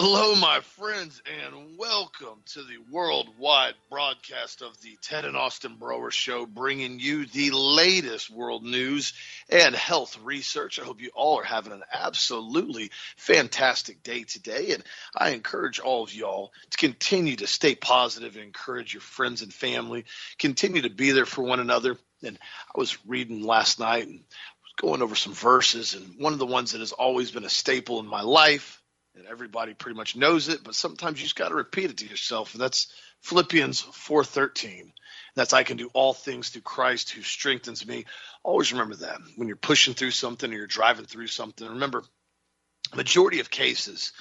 Hello, my friends, and welcome to the worldwide broadcast of the Ted and Austin Broer Show, bringing you the latest world news and health research. I hope you all are having an absolutely fantastic day today, and I encourage all of y'all to continue to stay positive and encourage your friends and family. Continue to be there for one another. And I was reading last night and going over some verses, and one of the ones that has always been a staple in my life and everybody pretty much knows it, but sometimes you just got to repeat it to yourself. And that's Philippians 4:13. That's I can do all things through Christ who strengthens me. Always remember that when you're pushing through something or you're driving through something. Remember, majority of cases,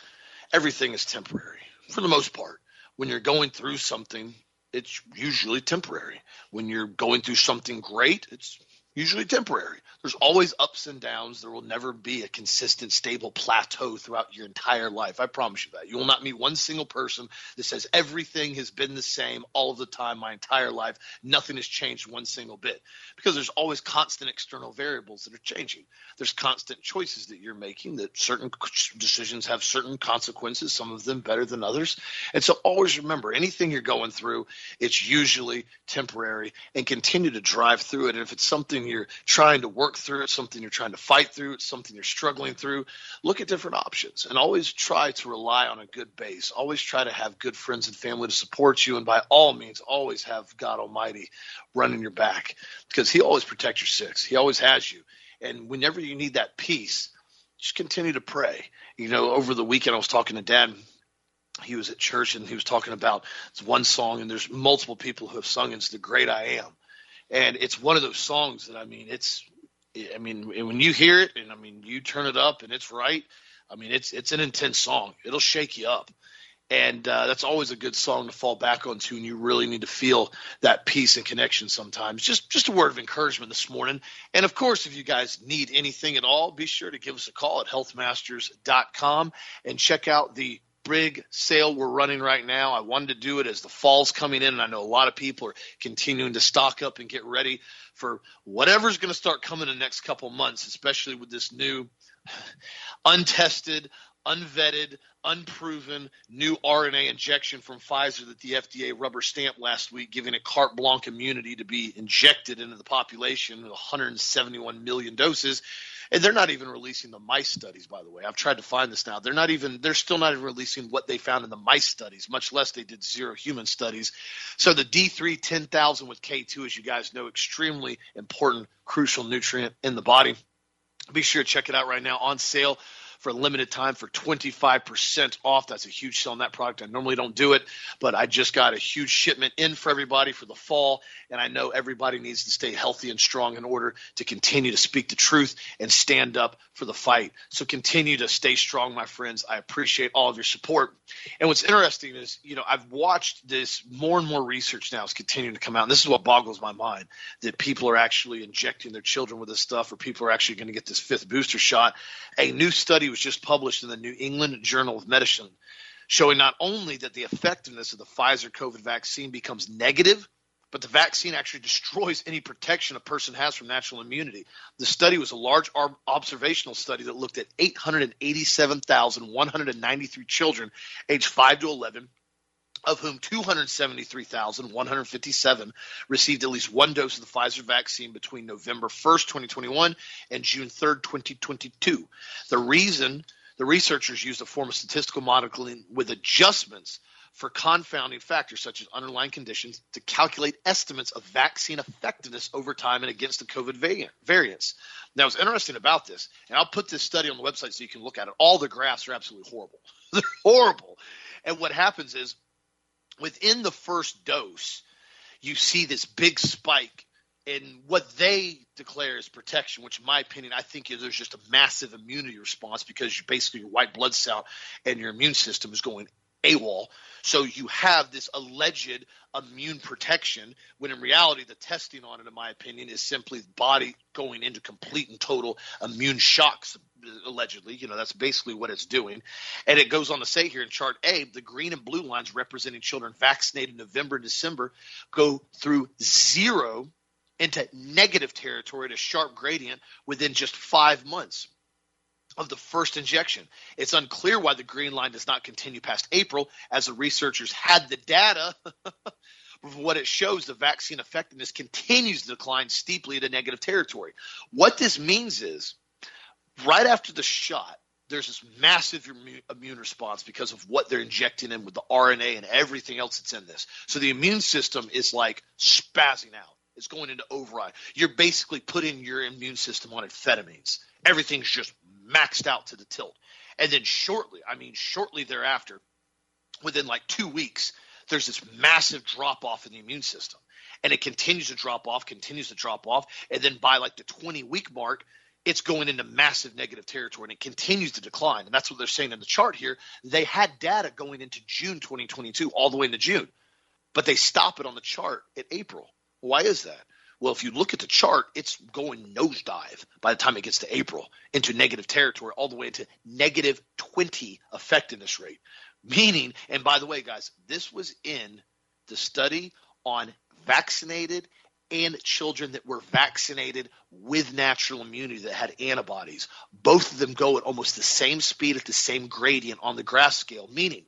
everything is temporary for the most part. When you're going through something, it's usually temporary. When you're going through something great, it's usually temporary. There's always ups and downs. There will never be a consistent, stable plateau throughout your entire life. I promise you that. You will not meet one single person that says everything has been the same all of the time, my entire life. Nothing has changed one single bit because there's always constant external variables that are changing. There's constant choices that you're making that certain decisions have certain consequences, some of them better than others. And so always remember anything you're going through, it's usually temporary and continue to drive through it. And if it's something you're trying to work through, it's something you're trying to fight through, it's something you're struggling through, look at different options and always try to rely on a good base. Always try to have good friends and family to support you. And by all means, always have God Almighty running your back because He always protects your six. He always has you. And whenever you need that peace, just continue to pray. You know, over the weekend, I was talking to dad he was at church and he was talking about one song and there's multiple people who have sung it's the great i am and it's one of those songs that I mean, it's, I mean, when you hear it, and I mean, you turn it up and it's right. I mean, it's it's an intense song. It'll shake you up, and uh, that's always a good song to fall back onto when you really need to feel that peace and connection. Sometimes, just just a word of encouragement this morning. And of course, if you guys need anything at all, be sure to give us a call at healthmasters.com and check out the big sale we're running right now. I wanted to do it as the fall's coming in, and I know a lot of people are continuing to stock up and get ready for whatever's going to start coming in the next couple months, especially with this new untested, unvetted, unproven new RNA injection from Pfizer that the FDA rubber stamped last week, giving it carte blanche immunity to be injected into the population, 171 million doses. And they're not even releasing the mice studies by the way. I've tried to find this now. They're not even they're still not even releasing what they found in the mice studies much less they did zero human studies. So the d3 10000 with k2 as you guys know extremely important crucial nutrient in the body. Be sure to check it out right now on sale for a limited time for 25% off. That's a huge sell on that product. I normally don't do it, but I just got a huge shipment in for everybody for the fall. And I know everybody needs to stay healthy and strong in order to continue to speak the truth and stand up for the fight. So continue to stay strong, my friends. I appreciate all of your support. And what's interesting is, you know, I've watched this more and more research now is continuing to come out. And this is what boggles my mind that people are actually injecting their children with this stuff or people are actually going to get this fifth booster shot. A new study study was just published in the New England Journal of Medicine showing not only that the effectiveness of the Pfizer COVID vaccine becomes negative, but the vaccine actually destroys any protection a person has from natural immunity. The study was a large observational study that looked at 887,193 children aged 5 to 11 of whom 273,157 received at least one dose of the Pfizer vaccine between November 1st, 2021 and June 3rd, 2022. The reason the researchers used a form of statistical modeling with adjustments for confounding factors such as underlying conditions to calculate estimates of vaccine effectiveness over time and against the COVID variants. Now, what's interesting about this, and I'll put this study on the website so you can look at it, all the graphs are absolutely horrible. They're horrible. And what happens is within the first dose, you see this big spike in what they declare as protection, which in my opinion, I think there's just a massive immunity response because you basically your white blood cell and your immune system is going AWOL. So you have this alleged immune protection when in reality the testing on it, in my opinion, is simply the body going into complete and total immune shocks allegedly. You know, that's basically what it's doing. And it goes on to say here in chart A, the green and blue lines representing children vaccinated in November and December go through zero into negative territory at a sharp gradient within just five months. Of the first injection. It's unclear why the green line does not continue past April, as the researchers had the data. What it shows, the vaccine effectiveness continues to decline steeply into negative territory. What this means is, right after the shot, there's this massive immune response because of what they're injecting in with the RNA and everything else that's in this. So the immune system is like spazzing out. It's going into override. You're basically putting your immune system on amphetamines. Everything's just maxed out to the tilt. And then shortly, I mean, shortly thereafter, within like two weeks, there's this massive drop off in the immune system. And it continues to drop off, continues to drop off. And then by like the 20 week mark, it's going into massive negative territory and it continues to decline. And that's what they're saying in the chart here. They had data going into June 2022, all the way into June, but they stop it on the chart at April. Why is that? Well, if you look at the chart, it's going nosedive by the time it gets to April into negative territory, all the way into negative 20 effectiveness rate. Meaning, and by the way, guys, this was in the study on vaccinated and children that were vaccinated with natural immunity that had antibodies. Both of them go at almost the same speed at the same gradient on the graph scale, meaning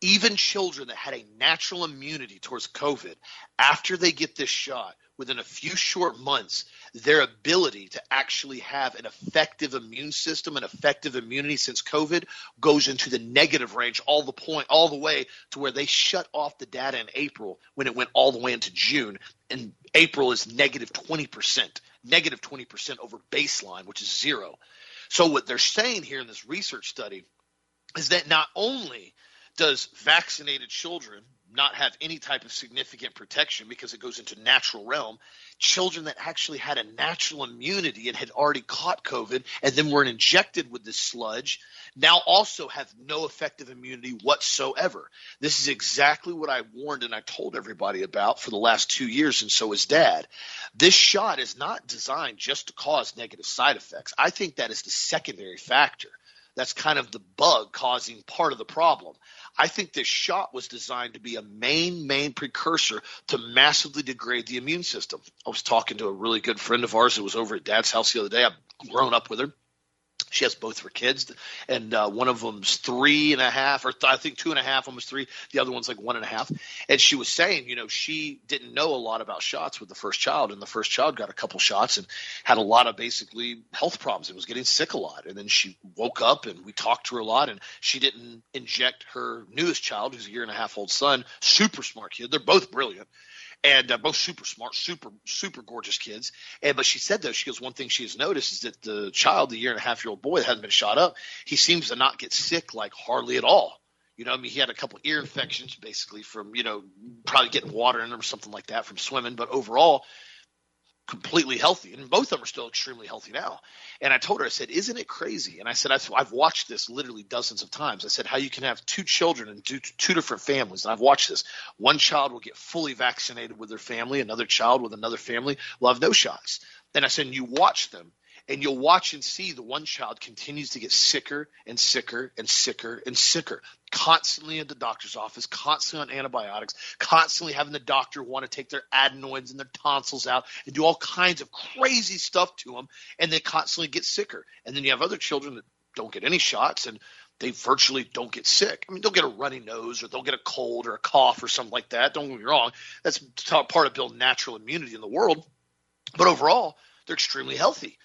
even children that had a natural immunity towards COVID, after they get this shot, within a few short months, their ability to actually have an effective immune system and effective immunity since COVID goes into the negative range all the point all the way to where they shut off the data in April when it went all the way into June. And April is negative 20%, negative 20% over baseline, which is zero. So what they're saying here in this research study is that not only does vaccinated children not have any type of significant protection because it goes into natural realm. Children that actually had a natural immunity and had already caught COVID and then were injected with this sludge now also have no effective immunity whatsoever. This is exactly what I warned and I told everybody about for the last two years, and so is dad. This shot is not designed just to cause negative side effects. I think that is the secondary factor that's kind of the bug causing part of the problem. I think this shot was designed to be a main, main precursor to massively degrade the immune system. I was talking to a really good friend of ours who was over at dad's house the other day. I've grown up with her she has both her kids, and uh, one of them's three and a half, or th- I think two and a half, almost three. The other one's like one and a half. And she was saying, you know, she didn't know a lot about shots with the first child, and the first child got a couple shots and had a lot of basically health problems and was getting sick a lot. And then she woke up, and we talked to her a lot, and she didn't inject her newest child, who's a year and a half old son, super smart kid. They're both brilliant and uh, both super smart, super super gorgeous kids. And but she said though, she goes one thing she has noticed is that the child, the year and a half year old boy that hasn't been shot up, he seems to not get sick like hardly at all. You know, I mean, he had a couple ear infections basically from you know probably getting water in him or something like that from swimming, but overall completely healthy, and both of them are still extremely healthy now. And I told her, I said, "Isn't it crazy?" And I said, "I've, I've watched this literally dozens of times." I said, "How you can have two children and two, two different families." And I've watched this. One child will get fully vaccinated with their family, another child with another family will have no shots. And I said, and "You watch them." and you'll watch and see the one child continues to get sicker and sicker and sicker and sicker constantly in the doctor's office constantly on antibiotics constantly having the doctor want to take their adenoids and their tonsils out and do all kinds of crazy stuff to them and they constantly get sicker and then you have other children that don't get any shots and they virtually don't get sick. I mean, they'll get a runny nose or they'll get a cold or a cough or something like that. Don't get me wrong. That's part of building natural immunity in the world. But overall, they're extremely healthy.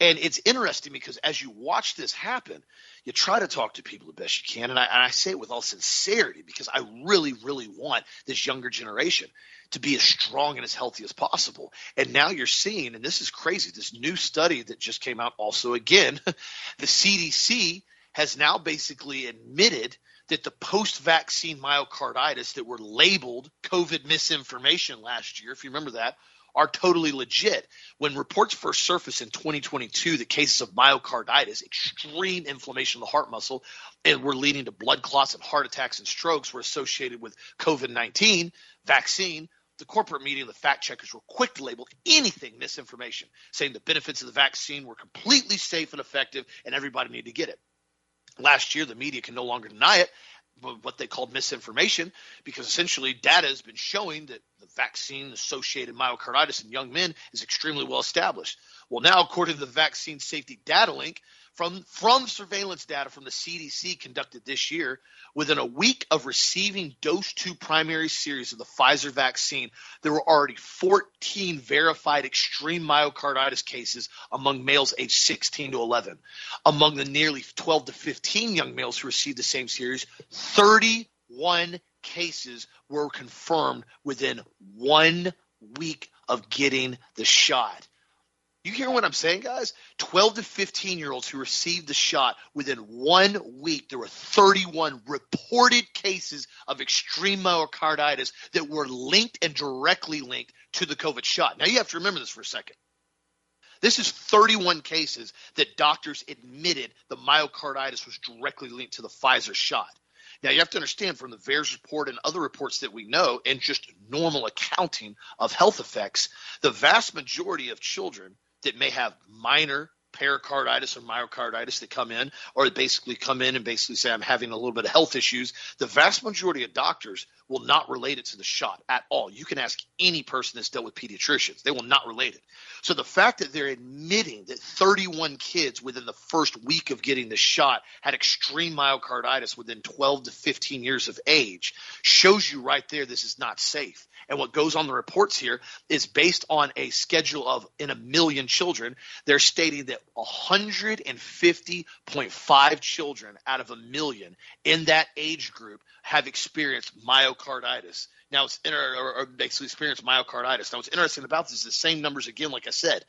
And it's interesting because as you watch this happen, you try to talk to people the best you can. And I, and I say it with all sincerity because I really, really want this younger generation to be as strong and as healthy as possible. And now you're seeing, and this is crazy, this new study that just came out also again, the CDC has now basically admitted that the post vaccine myocarditis that were labeled COVID misinformation last year, if you remember that, are totally legit. When reports first surfaced in 2022 that cases of myocarditis, extreme inflammation of the heart muscle, and were leading to blood clots and heart attacks and strokes were associated with COVID 19 vaccine, the corporate media and the fact checkers were quick to label anything misinformation, saying the benefits of the vaccine were completely safe and effective and everybody needed to get it. Last year, the media can no longer deny it what they called misinformation because essentially data has been showing that the vaccine associated myocarditis in young men is extremely well established. Well, now, according to the Vaccine Safety Data Link from from surveillance data from the CDC conducted this year, within a week of receiving dose 2 primary series of the Pfizer vaccine, there were already 14 verified extreme myocarditis cases among males aged 16 to 11. Among the nearly 12 to 15 young males who received the same series, 31 cases were confirmed within 1 week of getting the shot. You hear what I'm saying, guys? 12 to 15 year olds who received the shot within one week, there were 31 reported cases of extreme myocarditis that were linked and directly linked to the COVID shot. Now, you have to remember this for a second. This is 31 cases that doctors admitted the myocarditis was directly linked to the Pfizer shot. Now, you have to understand from the VAERS report and other reports that we know, and just normal accounting of health effects, the vast majority of children that may have minor pericarditis or myocarditis that come in, or basically come in and basically say, I'm having a little bit of health issues. The vast majority of doctors will not relate it to the shot at all. You can ask any person that's dealt with pediatricians, they will not relate it. So the fact that they're admitting that 31 kids within the first week of getting the shot had extreme myocarditis within 12 to 15 years of age shows you right there this is not safe. And what goes on the reports here is based on a schedule of in a million children. They're stating that 150.5 children out of a million in that age group have experienced myocarditis. Now it's inter- or, basically experienced myocarditis. Now what's interesting about this is the same numbers again, like I said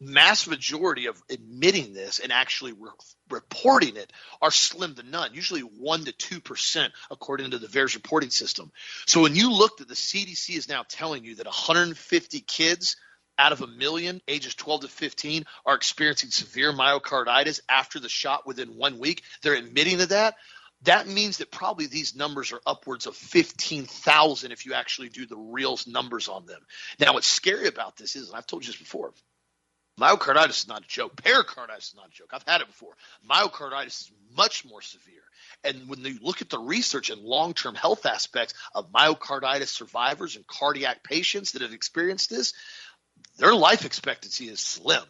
mass majority of admitting this and actually re- reporting it are slim to none, usually 1 to 2% according to the VAERS reporting system. So when you look at the CDC is now telling you that 150 kids out of a million ages 12 to 15 are experiencing severe myocarditis after the shot within one week, they're admitting to that. That means that probably these numbers are upwards of 15,000 if you actually do the real numbers on them. Now, what's scary about this is, and I've told you this before, Myocarditis is not a joke. Pericarditis is not a joke. I've had it before. Myocarditis is much more severe. And when you look at the research and long term health aspects of myocarditis survivors and cardiac patients that have experienced this, their life expectancy is slim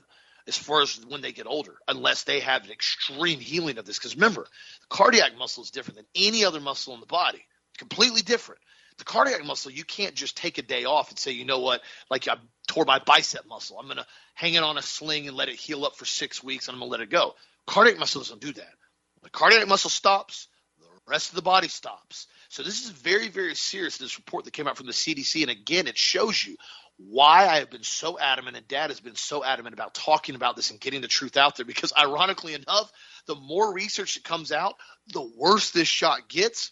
as far as when they get older, unless they have an extreme healing of this. Because remember, cardiac muscle is different than any other muscle in the body, completely different. The cardiac muscle, you can't just take a day off and say, you know what, like I tore my bicep muscle. I'm going to hang it on a sling and let it heal up for six weeks and I'm going to let it go. Cardiac muscle doesn't do that. The cardiac muscle stops, the rest of the body stops. So this is very, very serious, this report that came out from the CDC. And again, it shows you why I have been so adamant and dad has been so adamant about talking about this and getting the truth out there. Because ironically enough, the more research that comes out, the worse this shot gets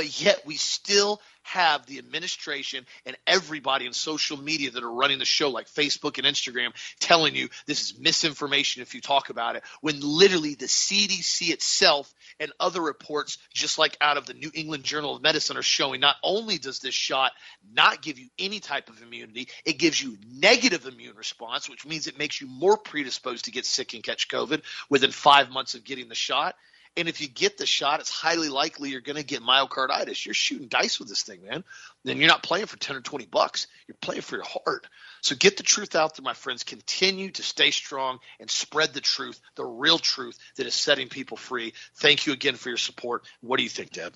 but yet we still have the administration and everybody in social media that are running the show, like Facebook and Instagram, telling you this is misinformation if you talk about it, when literally the CDC itself and other reports, just like out of the New England Journal of Medicine, are showing not only does this shot not give you any type of immunity, it gives you negative immune response, which means it makes you more predisposed to get sick and catch COVID within five months of getting the shot. And if you get the shot, it's highly likely you're going to get myocarditis. You're shooting dice with this thing, man. Then you're not playing for 10 or 20 bucks. You're playing for your heart. So get the truth out there, my friends. Continue to stay strong and spread the truth, the real truth that is setting people free. Thank you again for your support. What do you think, Dad?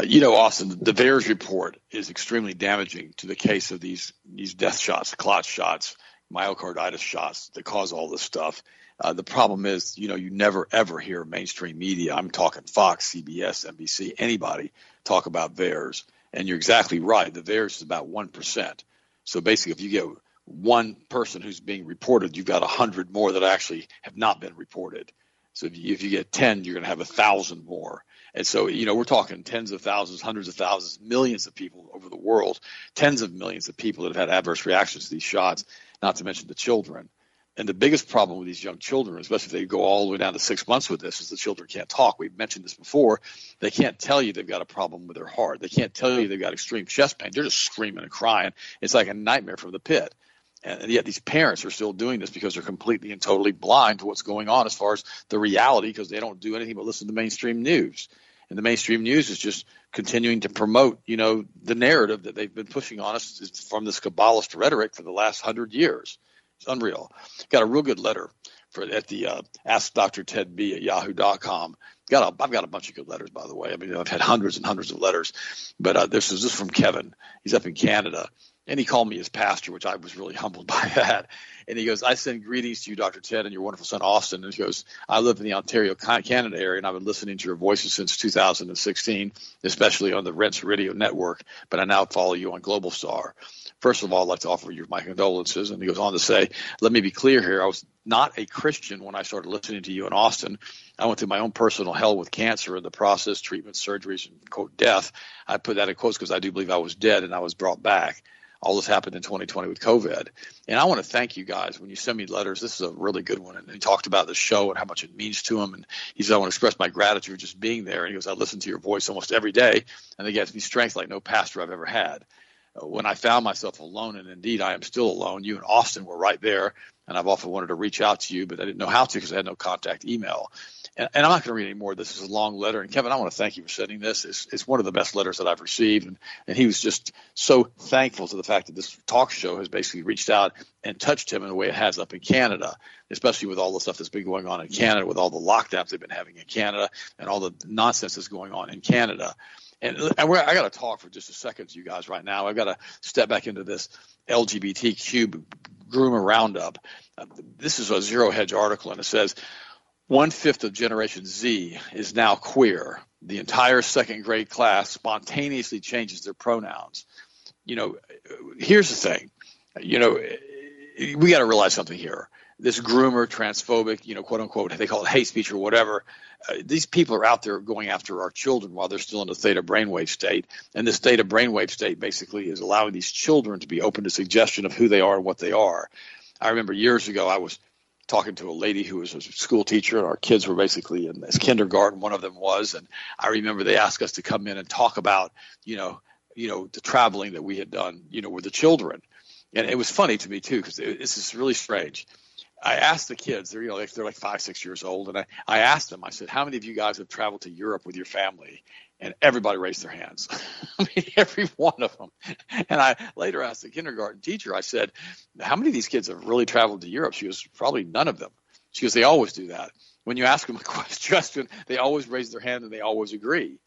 Uh, you know, Austin, the VAERS report is extremely damaging to the case of these these death shots, clot shots, myocarditis shots that cause all this stuff. Uh, the problem is, you know, you never ever hear mainstream media. I'm talking Fox, CBS, NBC, anybody talk about VAERS. And you're exactly right. The VAERS is about one percent. So basically, if you get one person who's being reported, you've got a hundred more that actually have not been reported. So if you, if you get ten, you're going to have a thousand more. And so, you know, we're talking tens of thousands, hundreds of thousands, millions of people over the world, tens of millions of people that have had adverse reactions to these shots, not to mention the children. And the biggest problem with these young children, especially if they go all the way down to six months with this, is the children can't talk. We've mentioned this before. They can't tell you they've got a problem with their heart. They can't tell you they've got extreme chest pain. They're just screaming and crying. It's like a nightmare from the pit. And yet these parents are still doing this because they're completely and totally blind to what's going on as far as the reality because they don't do anything but listen to mainstream news. And the mainstream news is just continuing to promote, you know, the narrative that they've been pushing on us from this Kabbalist rhetoric for the last hundred years. It's unreal. Got a real good letter for at the uh, Ask Dr. Ted B at yahoo.com. Got a, I've got a bunch of good letters, by the way. I mean, I've had hundreds and hundreds of letters, but uh, this is just from Kevin. He's up in Canada, and he called me his pastor, which I was really humbled by that. And he goes, I send greetings to you, Dr. Ted, and your wonderful son, Austin. And he goes, I live in the Ontario, Canada area, and I've been listening to your voices since 2016, especially on the Rense Radio Network, but I now follow you on Global Star. First of all, I'd like to offer you my condolences. And he goes on to say, let me be clear here. I was not a Christian when I started listening to you in Austin. I went through my own personal hell with cancer and the process, treatment, surgeries, and quote, death. I put that in quotes because I do believe I was dead and I was brought back all this happened in 2020 with COVID. And I want to thank you guys when you send me letters. This is a really good one. And he talked about the show and how much it means to him. And he said, I want to express my gratitude just being there. And he goes, I listen to your voice almost every day, and it gives me strength like no pastor I've ever had. When I found myself alone, and indeed I am still alone, you and Austin were right there. And I've often wanted to reach out to you, but I didn't know how to because I had no contact email and, and I'm not going to read any more. This is a long letter. And Kevin, I want to thank you for sending this. It's, it's one of the best letters that I've received. And, and he was just so thankful to the fact that this talk show has basically reached out and touched him in a way it has up in Canada, especially with all the stuff that's been going on in Canada, with all the lockdowns they've been having in Canada and all the nonsense that's going on in Canada. And, uh, and I got to talk for just a second to you guys right now. I've got to step back into this LGBTQ groomer roundup. Uh, this is a Zero Hedge article, and it says one fifth of Generation Z is now queer. The entire second grade class spontaneously changes their pronouns. You know, uh, here's the thing. You know, uh, we got to realize something here. This groomer, transphobic, you know, quote unquote, they call it hate speech or whatever. Uh, these people are out there going after our children while they're still in the theta brainwave state. And this theta brainwave state basically is allowing these children to be open to suggestion of who they are and what they are. I remember years ago, I was talking to a lady who was a school teacher, and our kids were basically in this kindergarten. One of them was, and I remember they asked us to come in and talk about, you know, you know, the traveling that we had done, you know, with the children, and it was funny to me too because this is really strange. I asked the kids, they're you know they're like five, six years old, and I, I asked them, I said, how many of you guys have traveled to Europe with your family? And everybody raised their hands. I mean, every one of them. And I later asked the kindergarten teacher, I said, how many of these kids have really traveled to Europe? She was probably none of them. She goes, they always do that. When you ask them a question, they always raise their hand and they always agree.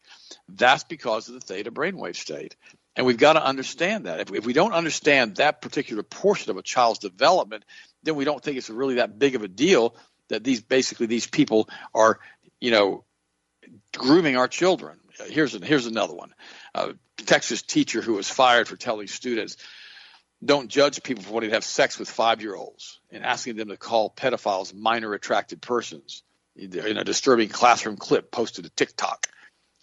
That's because of the theta brainwave state. And we've got to understand that. If, if we don't understand that particular portion of a child's development, then we don't think it's really that big of a deal that these basically these people are, you know, grooming our children. Here's here's another one. A Texas teacher who was fired for telling students don't judge people for wanting to have sex with five year olds and asking them to call pedophiles minor attracted persons. In a disturbing classroom clip posted to TikTok,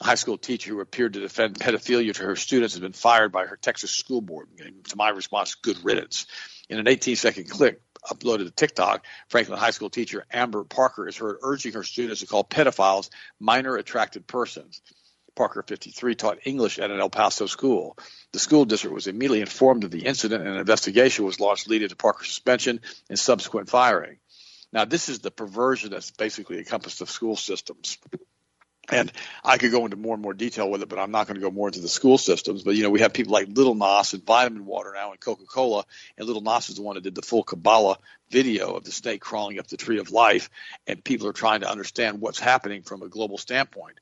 a high school teacher who appeared to defend pedophilia to her students has been fired by her Texas school board. To my response, good riddance. In an 18 second clip, uploaded to TikTok, Franklin High School teacher Amber Parker is heard urging her students to call pedophiles minor attracted persons. Parker 53 taught English at an El Paso school. The school district was immediately informed of the incident and an investigation was launched leading to Parker's suspension and subsequent firing. Now, this is the perversion that's basically encompassed of school systems. And I could go into more and more detail with it, but I'm not going to go more into the school systems. But you know, we have people like Lil Nas and Vitamin Water now and Coca Cola, and Lil Nas is the one that did the full Kabbalah video of the snake crawling up the tree of life, and people are trying to understand what's happening from a global standpoint.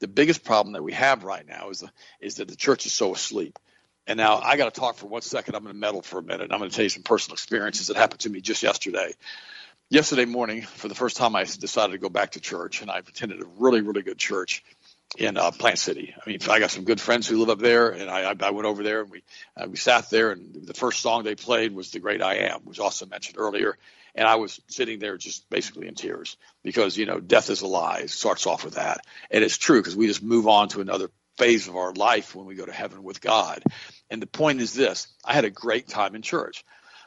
The biggest problem that we have right now is the, is that the church is so asleep. And now I got to talk for one second. I'm going to meddle for a minute. I'm going to tell you some personal experiences that happened to me just yesterday yesterday morning, for the first time, I decided to go back to church, and I've attended a really, really good church in uh, Plant City. I mean, I got some good friends who live up there, and I, I went over there and we uh, we sat there, and the first song they played was "The Great I Am," which also mentioned earlier. And I was sitting there just basically in tears because you know death is a lie. It starts off with that, and it's true because we just move on to another phase of our life when we go to heaven with God. And the point is this: I had a great time in church.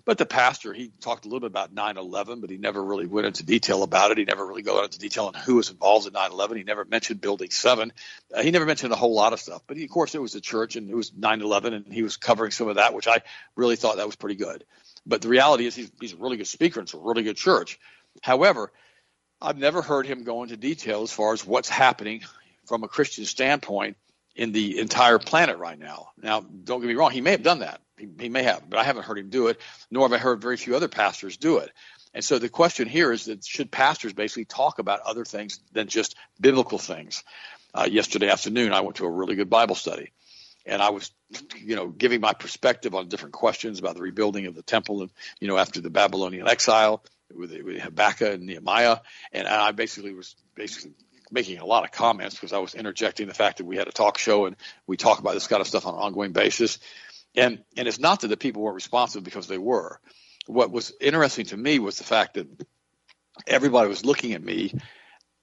But the pastor, he talked a little bit about 9/11, but he never really went into detail about it. He never really got into detail on who was involved in 9/11. He never mentioned Building 7. Uh, he never mentioned a whole lot of stuff. But he, of course, it was a church and it was 9/11, and he was covering some of that, which I really thought that was pretty good. But the reality is, he's, he's a really good speaker. And it's a really good church. However, I've never heard him go into detail as far as what's happening from a Christian standpoint in the entire planet right now. Now, don't get me wrong, he may have done that. He, he, may have, but I haven't heard him do it, nor have I heard very few other pastors do it. And so the question here is that should pastors basically talk about other things than just biblical things? Uh, yesterday afternoon, I went to a really good Bible study, and I was, you know, giving my perspective on different questions about the rebuilding of the temple, and you know, after the Babylonian exile with, with Habakkuk and Nehemiah, and I basically was basically making a lot of comments because I was interjecting the fact that we had a talk show and we talk about this kind of stuff on an ongoing basis. And and it's not that the people weren't responsive because they were. What was interesting to me was the fact that everybody was looking at me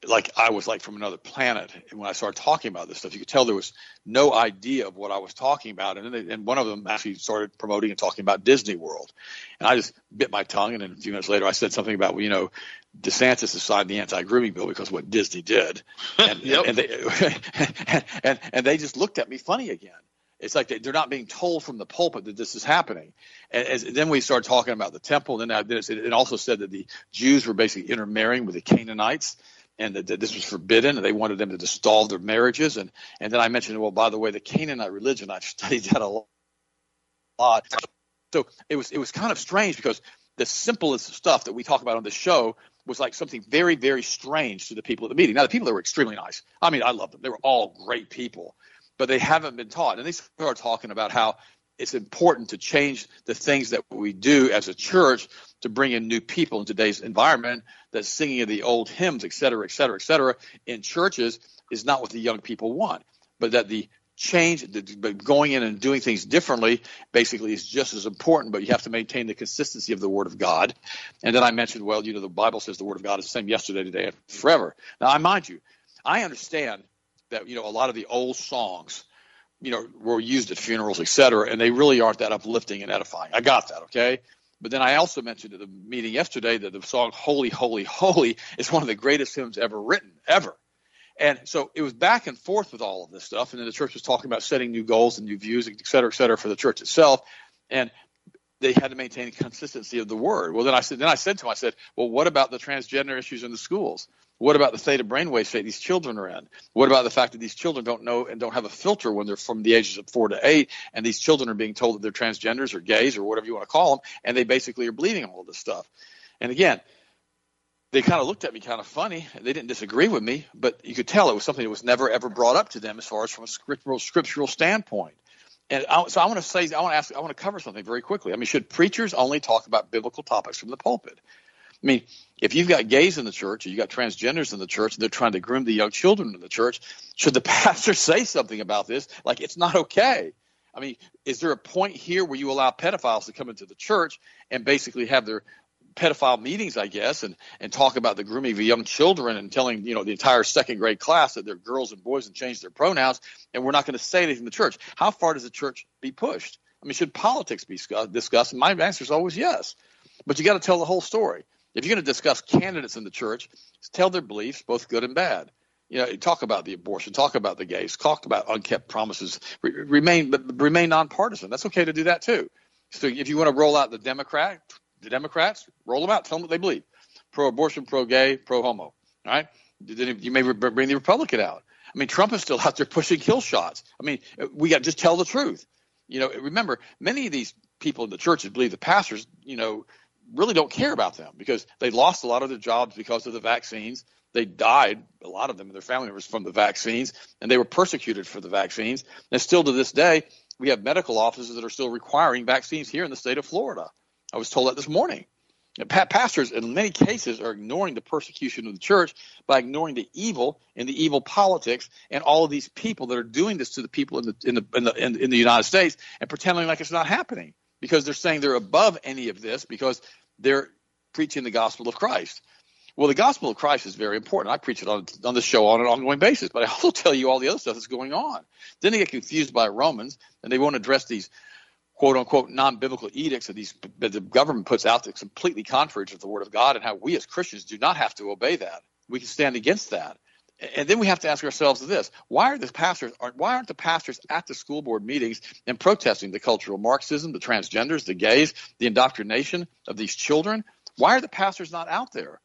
like I was like from another planet. And when I started talking about this stuff, you could tell there was no idea of what I was talking about. And, they, and one of them actually started promoting and talking about Disney World. And I just bit my tongue. And then a few minutes later, I said something about, well, you know, DeSantis has signed the anti-grooming bill because of what Disney did, and, yep. and, they, and, and they just looked at me funny again. It's like they, are not being told from the pulpit that this is happening. And as, then we started talking about the temple. And then it also said that the Jews were basically intermarrying with the Canaanites and that, this was forbidden and they wanted them to dissolve their marriages. And, and then I mentioned, well, by the way, the Canaanite religion, I've studied that a lot. So it was, it was kind of strange because the simplest stuff that we talk about on the show was like something very, very strange to the people at the meeting. Now, the people were extremely nice. I mean, I love them. They were all great people but they haven't been taught. And they start talking about how it's important to change the things that we do as a church to bring in new people in today's environment. That singing of the old hymns, et cetera, et cetera, et cetera, in churches is not what the young people want, but that the change, the, going in and doing things differently, basically is just as important. But you have to maintain the consistency of the Word of God. And then I mentioned, well, you know, the Bible says the Word of God is the same yesterday, today, and forever. Now, I mind you, I understand that you know a lot of the old songs you know were used at funerals et cetera and they really aren't that uplifting and edifying i got that okay but then i also mentioned at the meeting yesterday that the song holy holy holy is one of the greatest hymns ever written ever and so it was back and forth with all of this stuff and then the church was talking about setting new goals and new views et cetera et cetera for the church itself and they had to maintain consistency of the word. Well, then I said, then I said to him, I said, well, what about the transgender issues in the schools? What about the theta brainwave state these children are in? What about the fact that these children don't know and don't have a filter when they're from the ages of four to eight, and these children are being told that they're transgenders or gays or whatever you want to call them, and they basically are believing all this stuff. And again, they kind of looked at me kind of funny. They didn't disagree with me, but you could tell it was something that was never ever brought up to them as far as from a scriptural scriptural standpoint. And I, so I want to say, I want to ask, I want to cover something very quickly. I mean, should preachers only talk about biblical topics from the pulpit? I mean, if you've got gays in the church or you've got transgenders in the church and they're trying to groom the young children in the church, should the pastor say something about this? Like, it's not okay. I mean, is there a point here where you allow pedophiles to come into the church and basically have their pedophile meetings, I guess, and, and talk about the grooming of young children and telling, you know, the entire second grade class that they're girls and boys and change their pronouns, and we're not going to say anything in the church. How far does the church be pushed? I mean, should politics be discussed? My answer is always yes. But you got to tell the whole story. If you're going to discuss candidates in the church, tell their beliefs, both good and bad. You know, talk about the abortion, talk about the gays, talk about unkept promises. Re- remain, remain nonpartisan. That's okay to do that too. So if you want to roll out the Democrat, the Democrats, roll them out, tell them what they believe: pro-abortion, pro-gay, pro-homo. All right. You may bring the Republican out. I mean, Trump is still out there pushing kill shots. I mean, we got to just tell the truth. You know, remember, many of these people in the churches believe the pastors, you know, really don't care about them because they lost a lot of their jobs because of the vaccines. They died, a lot of them and their family members, from the vaccines, and they were persecuted for the vaccines. And still to this day, we have medical offices that are still requiring vaccines here in the state of Florida. I was told that this morning. Pastors, in many cases, are ignoring the persecution of the church by ignoring the evil and the evil politics and all of these people that are doing this to the people in the in the in the, in the United States and pretending like it's not happening because they're saying they're above any of this because they're preaching the gospel of Christ. Well, the gospel of Christ is very important. I preach it on, on the show on an ongoing basis, but I also tell you all the other stuff that's going on. Then they get confused by Romans and they won't address these quote unquote non biblical edicts that, these, that the government puts out that's completely contrary to the word of God and how we as Christians do not have to obey that. We can stand against that. And then we have to ask ourselves this: Why are the pastors? Why aren't the pastors at the school board meetings and protesting the cultural Marxism, the transgenders, the gays, the indoctrination of these children? Why are the pastors not out there?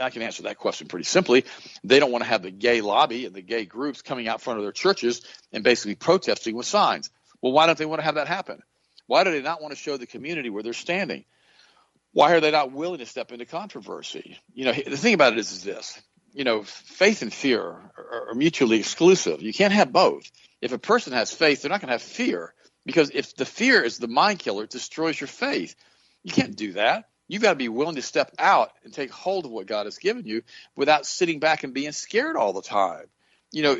I can answer that question pretty simply. They don't want to have the gay lobby and the gay groups coming out front of their churches and basically protesting with signs. Well, why don't they want to have that happen? Why do they not want to show the community where they're standing? why are they not willing to step into controversy? You know, the thing about it is, is this you know, faith and fear are, are mutually exclusive. You can't have both. If a person has faith, they're not going to have fear because if the fear is the mind killer, it destroys your faith. You can't do that. You've got to be willing to step out and take hold of what God has given you without sitting back and being scared all the time you know,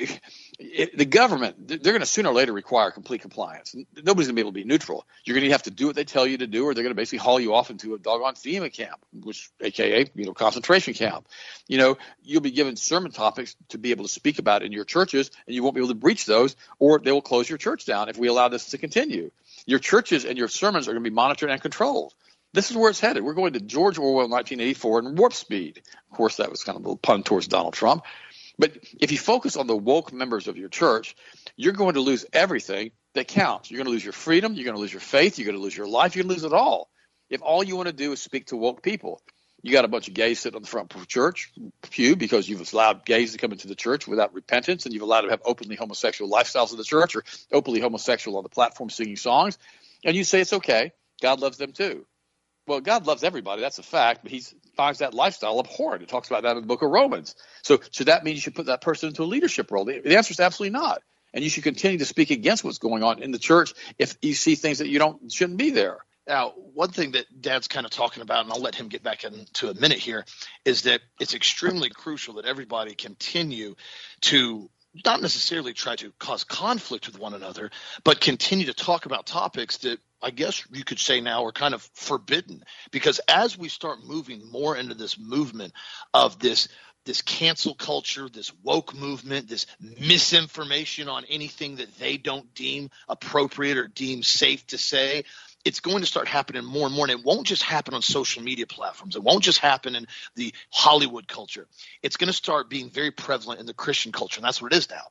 the government, they're going to sooner or later require complete compliance. Nobody's going to be able to be neutral. You're going to have to do what they tell you to do, or they're going to basically haul you off into a doggone FEMA camp, which, AKA, you know, concentration camp. You know, you'll be given sermon topics to be able to speak about in your churches, and you won't be able to breach those, or they will close your church down if we allow this to continue. Your churches and your sermons are going to be monitored and controlled. This is where it's headed. We're going to George Orwell 1984 in warp speed. Of course, that was kind of a pun towards Donald Trump. But if you focus on the woke members of your church, you're going to lose everything that counts. You're going to lose your freedom. You're going to lose your faith. You're going to lose your life. You're going to lose it all. If all you want to do is speak to woke people, you got a bunch of gays sitting on the front church pew because you've allowed gays to come into the church without repentance and you've allowed them to have openly homosexual lifestyles in the church or openly homosexual on the platform singing songs. And you say it's okay. God loves them too. Well, God loves everybody. That's a fact, but He finds that lifestyle abhorrent. It talks about that in the book of Romans. So, should that mean you should put that person into a leadership role? The, the answer is absolutely not. And you should continue to speak against what's going on in the church if you see things that you don't shouldn't be there. Now, one thing that Dad's kind of talking about, and I'll let him get back into a minute here, is that it's extremely crucial that everybody continue to not necessarily try to cause conflict with one another, but continue to talk about topics that I guess you could say now are kind of forbidden because as we start moving more into this movement of this this cancel culture, this woke movement, this misinformation on anything that they don't deem appropriate or deem safe to say, it's going to start happening more and more. And it won't just happen on social media platforms. It won't just happen in the Hollywood culture. It's going to start being very prevalent in the Christian culture. And that's what it is now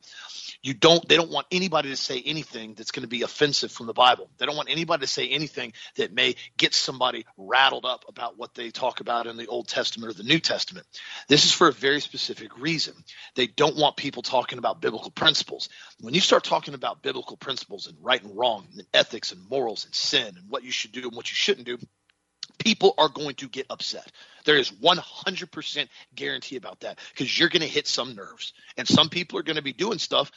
you don't they don't want anybody to say anything that's going to be offensive from the bible they don't want anybody to say anything that may get somebody rattled up about what they talk about in the old testament or the new testament this is for a very specific reason they don't want people talking about biblical principles when you start talking about biblical principles and right and wrong and ethics and morals and sin and what you should do and what you shouldn't do people are going to get upset. There is 100% guarantee about that because you're going to hit some nerves. And some people are going to be doing stuff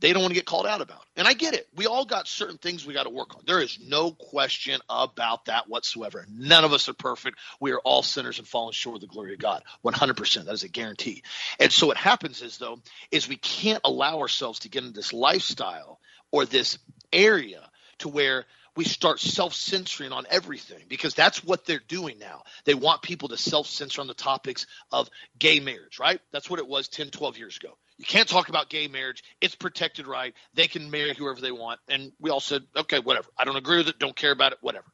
they don't want to get called out about. And I get it. We all got certain things we got to work on. There is no question about that whatsoever. None of us are perfect. We are all sinners and fallen short of the glory of God. 100%. That is a guarantee. And so what happens is though is we can't allow ourselves to get into this lifestyle or this area to where we start self censoring on everything because that's what they're doing now. They want people to self censor on the topics of gay marriage, right? That's what it was 10, 12 years ago. You can't talk about gay marriage. It's protected right. They can marry whoever they want. And we all said, okay, whatever. I don't agree with it. Don't care about it. Whatever.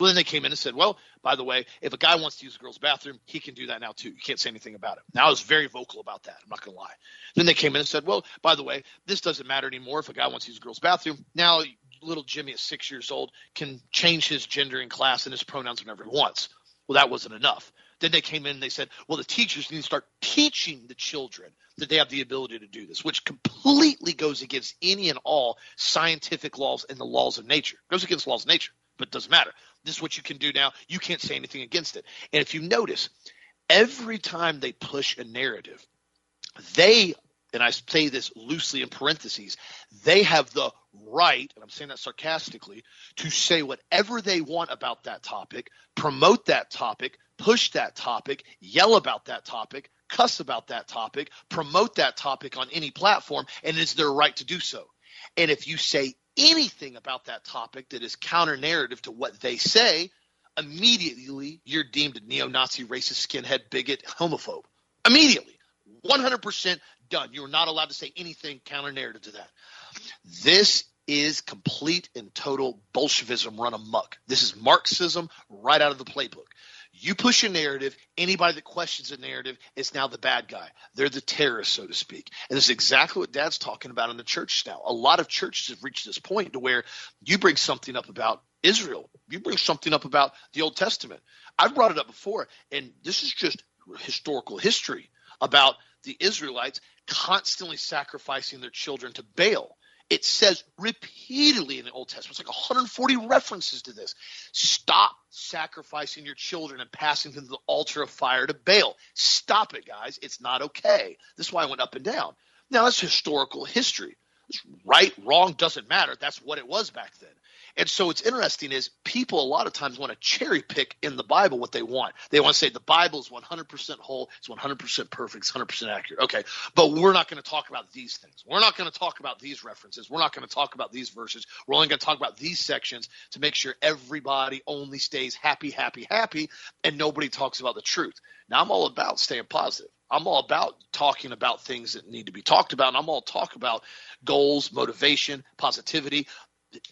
Well, then they came in and said, well, by the way, if a guy wants to use a girl's bathroom, he can do that now too. You can't say anything about it. Now I was very vocal about that. I'm not going to lie. Then they came in and said, well, by the way, this doesn't matter anymore. If a guy wants to use a girl's bathroom, now little Jimmy at six years old can change his gender in class and his pronouns whenever he wants. Well, that wasn't enough. Then they came in and they said, well, the teachers need to start teaching the children that they have the ability to do this, which completely goes against any and all scientific laws and the laws of nature. It goes against laws of nature, but it doesn't matter. This is what you can do now. You can't say anything against it. And if you notice, every time they push a narrative, they and I say this loosely in parentheses, they have the right, and I'm saying that sarcastically, to say whatever they want about that topic, promote that topic, push that topic, yell about that topic, cuss about that topic, promote that topic on any platform, and it's their right to do so. And if you say anything about that topic that is counter narrative to what they say, immediately you're deemed a neo Nazi, racist, skinhead, bigot, homophobe. Immediately. 100% done. You are not allowed to say anything counter narrative to that. This is complete and total Bolshevism run amok. This is Marxism right out of the playbook. You push a narrative, anybody that questions a narrative is now the bad guy. They're the terrorist, so to speak. And this is exactly what Dad's talking about in the church now. A lot of churches have reached this point to where you bring something up about Israel, you bring something up about the Old Testament. I've brought it up before, and this is just historical history about the Israelites constantly sacrificing their children to Baal It says repeatedly in the Old Testament, it's like 140 references to this. Stop sacrificing your children and passing them to the altar of fire to Baal. Stop it, guys. It's not okay. This is why I went up and down. Now, that's historical history. right, wrong, doesn't matter. That's what it was back then. And so what's interesting is people a lot of times want to cherry pick in the Bible what they want. They want to say the Bible is 100% whole, it's 100% perfect, it's 100% accurate. Okay, but we're not going to talk about these things. We're not going to talk about these references. We're not going to talk about these verses. We're only going to talk about these sections to make sure everybody only stays happy, happy, happy, and nobody talks about the truth. Now I'm all about staying positive. I'm all about talking about things that need to be talked about. And I'm all talk about goals, motivation, positivity,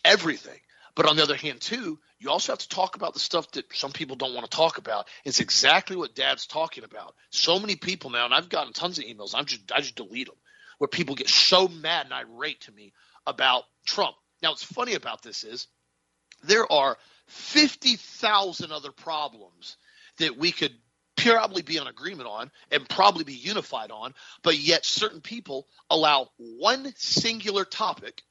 everything. But on the other hand, too, you also have to talk about the stuff that some people don't want to talk about. It's exactly what Dad's talking about. So many people now, and I've gotten tons of emails. I'm just I just delete them, where people get so mad and irate to me about Trump. Now, what's funny about this is there are fifty thousand other problems that we could probably be in agreement on and probably be unified on, but yet certain people allow one singular topic,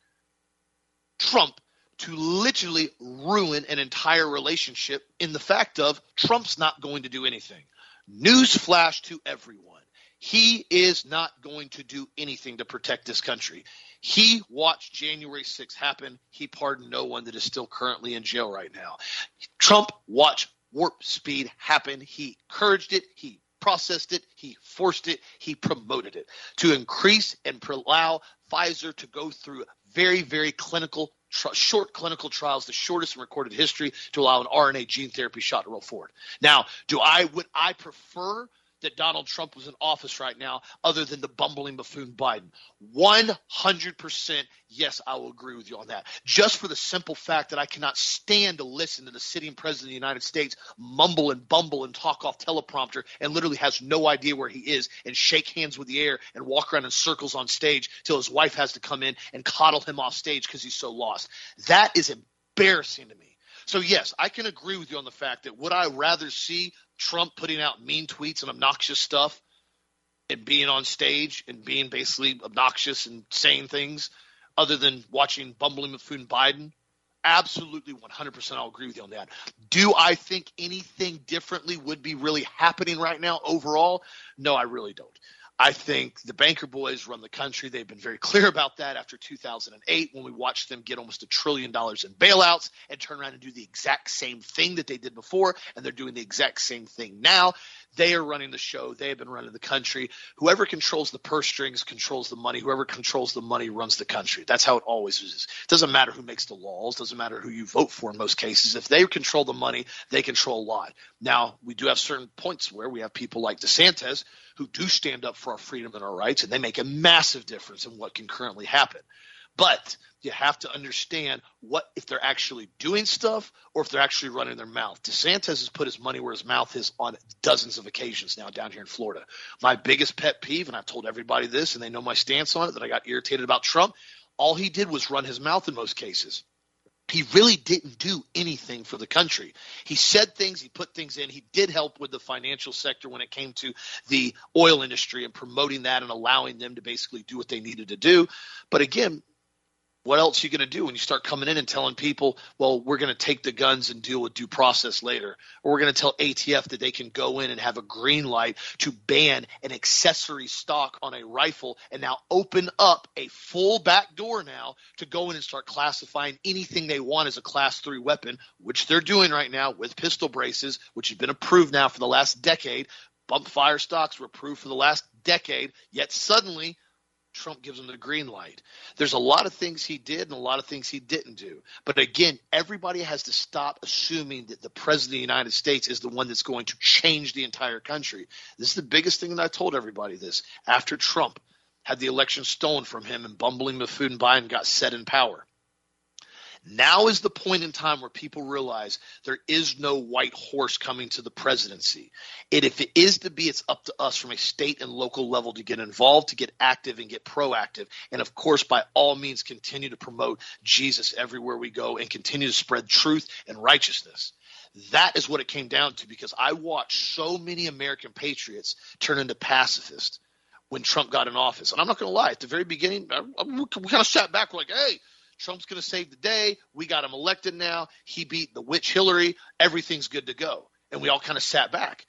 Trump, to literally ruin an entire relationship in the fact of Trump's not going to do anything. Newsflash to everyone. He is not going to do anything to protect this country. He watched January 6th happen. He pardoned no one that is still currently in jail right now. Trump watched warp speed happen. He encouraged it. He processed it. He forced it. He promoted it to increase and allow Pfizer to go through very, very clinical short clinical trials, the shortest in recorded history, to allow an RNA gene therapy shot to roll forward. Now, do I would I prefer that Donald Trump was in office right now, other than the bumbling buffoon Biden. 100% yes, I will agree with you on that. Just for the simple fact that I cannot stand to listen to the sitting president of the United States mumble and bumble and talk off teleprompter and literally has no idea where he is and shake hands with the air and walk around in circles on stage till his wife has to come in and coddle him off stage because he's so lost. That is embarrassing to me. So yes, I can agree with you on the fact that would I rather see Trump putting out mean tweets and obnoxious stuff and being on stage and being basically obnoxious and saying things other than watching bumbling buffoon Biden? Absolutely 100% I'll agree with you on that. Do I think anything differently would be really happening right now overall? No, I really don't. I think the banker boys run the country. They've been very clear about that after 2008 when we watched them get almost a trillion dollars in bailouts and turn around and do the exact same thing that they did before. And they're doing the exact same thing now. They are running the show. They have been running the country. Whoever controls the purse strings controls the money. Whoever controls the money runs the country. That's how it always is. It doesn't matter who makes the laws. Doesn't matter who you vote for in most cases. If they control the money, they control a lot. Now we do have certain points where we have people like DeSantis who do stand up for our freedom and our rights, and they make a massive difference in what can currently happen. But you have to understand what if they're actually doing stuff or if they're actually running their mouth. DeSantis has put his money where his mouth is on dozens of occasions now down here in Florida. My biggest pet peeve, and I've told everybody this, and they know my stance on it, that I got irritated about Trump. All he did was run his mouth in most cases he really didn't do anything for the country. He said things, he put things in. He did help with the financial sector when it came to the oil industry and promoting that and allowing them to basically do what they needed to do. But again, what else are you going to do when you start coming in and telling people, well, we're going to take the guns and deal with due process later? Or we're going to tell ATF that they can go in and have a green light to ban an accessory stock on a rifle and now open up a full back door now to go in and start classifying anything they want as a class three weapon, which they're doing right now with pistol braces, which have been approved now for the last decade. Bump fire stocks were approved for the last decade, yet suddenly Trump gives him the green light. There's a lot of things he did and a lot of things he didn't do. But again, everybody has to stop assuming that the president of the United States is the one that's going to change the entire country. This is the biggest thing that I told everybody this. After Trump had the election stolen from him and bumbling Buffoon Biden got set in power, now is the point in time where people realize there is no white horse coming to the presidency. And if it is to be, it's up to us from a state and local level to get involved, to get active and get proactive. And of course, by all means, continue to promote Jesus everywhere we go and continue to spread truth and righteousness. That is what it came down to because I watched so many American patriots turn into pacifists when Trump got in office. And I'm not going to lie, at the very beginning, we kind of sat back, we're like, hey, Trump's going to save the day. We got him elected now. He beat the witch Hillary. Everything's good to go. And we all kind of sat back.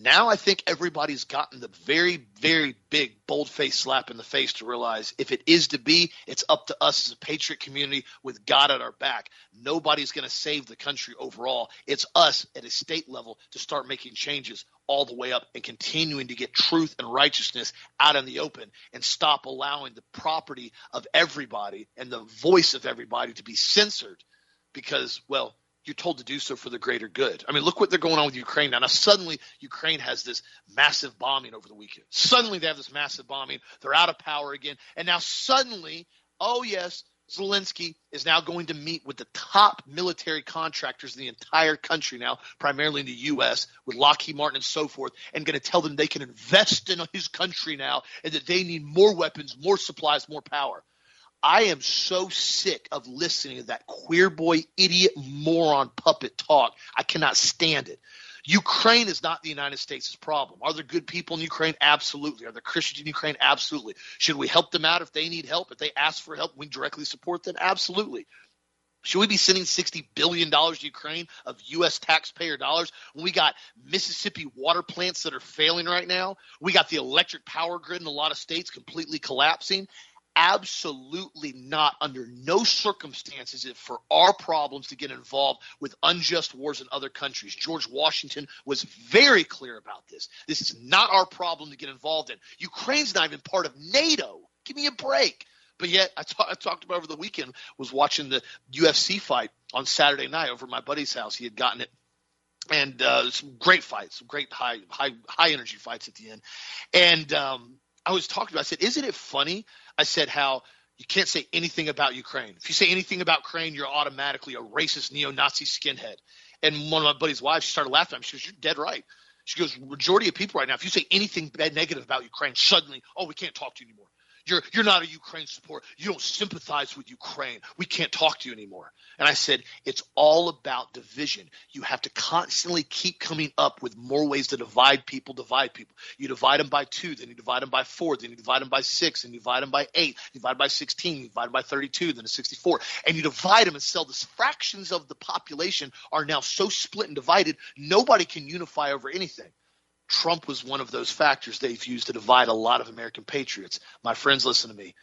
Now I think everybody's gotten the very, very big, bold face slap in the face to realize if it is to be, it's up to us as a patriot community with God at our back. Nobody's going to save the country overall. It's us at a state level to start making changes all the way up and continuing to get truth and righteousness out in the open and stop allowing the property of everybody and the voice of everybody to be censored because, well, you're told to do so for the greater good. I mean, look what they're going on with Ukraine now. Now, suddenly, Ukraine has this massive bombing over the weekend. Suddenly, they have this massive bombing. They're out of power again. And now, suddenly, oh, yes, Zelensky is now going to meet with the top military contractors in the entire country now, primarily in the U.S., with Lockheed Martin and so forth, and going to tell them they can invest in his country now and that they need more weapons, more supplies, more power. I am so sick of listening to that queer boy, idiot, moron, puppet talk. I cannot stand it. Ukraine is not the United States' problem. Are there good people in Ukraine? Absolutely. Are there Christians in Ukraine? Absolutely. Should we help them out if they need help? If they ask for help, we directly support them? Absolutely. Should we be sending $60 billion to Ukraine of U.S. taxpayer dollars when we got Mississippi water plants that are failing right now? We got the electric power grid in a lot of states completely collapsing absolutely not under no circumstances it for our problems to get involved with unjust wars in other countries. George Washington was very clear about this. This is not our problem to get involved in. Ukraine's not even part of NATO. Give me a break. But yet, I, I talked about over the weekend, was watching the UFC fight on Saturday night over my buddy's house. He had gotten it and uh, some great fights, some great high high high energy fights at the end. And um, I was talking about. I said, "Isn't it funny I said how you can't say anything about Ukraine. If you say anything about Ukraine, you're automatically a racist neo-Nazi skinhead. And one of my buddy's wives she started laughing. at me. She goes, "You're dead right." She goes, "Majority of people right now, if you say anything bad, negative about Ukraine, suddenly, oh, we can't talk to you anymore. You're you're not a Ukraine supporter. You don't sympathize with Ukraine. We can't talk to you anymore. And I said, it's all about division. You have to constantly keep coming up with more ways to divide people, divide people. You divide them by two, then you divide them by four, then you divide them by six, and you divide them by eight, divide by 16, you divide by 32, then a 64. And you divide them and sell the fractions of the population are now so split and divided, nobody can unify over anything. Trump was one of those factors they've used to divide a lot of American patriots. My friends, listen to me.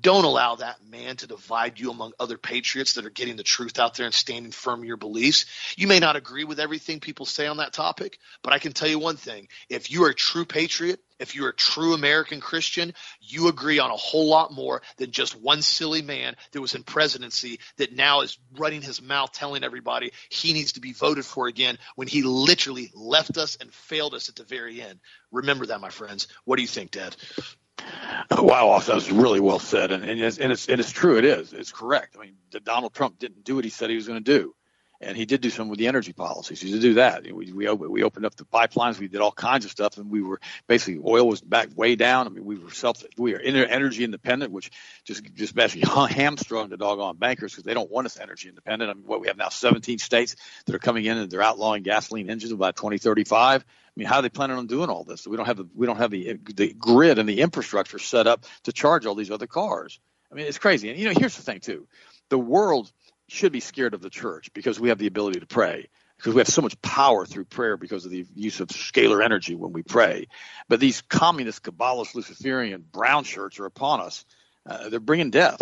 Don't allow that man to divide you among other patriots that are getting the truth out there and standing firm in your beliefs. You may not agree with everything people say on that topic, but I can tell you one thing. If you are a true patriot, if you're a true American Christian, you agree on a whole lot more than just one silly man that was in presidency that now is running his mouth telling everybody he needs to be voted for again when he literally left us and failed us at the very end. Remember that, my friends. What do you think, Dad? Wow, that was really well said, and and it's, and it's and it's true. It is. It's correct. I mean, Donald Trump didn't do what he said he was going to do, and he did do some with the energy policies. He did do that. We we we opened up the pipelines. We did all kinds of stuff, and we were basically oil was back way down. I mean, we were self we are energy independent, which just just basically hamstrung the doggone bankers because they don't want us energy independent. I mean, what we have now 17 states that are coming in and they're outlawing gasoline engines by 2035 I mean, how are they planning on doing all this? We don't have the we don't have the the grid and the infrastructure set up to charge all these other cars. I mean, it's crazy. And you know, here's the thing too: the world should be scared of the church because we have the ability to pray because we have so much power through prayer because of the use of scalar energy when we pray. But these communist, Kabbalist, Luciferian brown shirts are upon us. Uh, they're bringing death.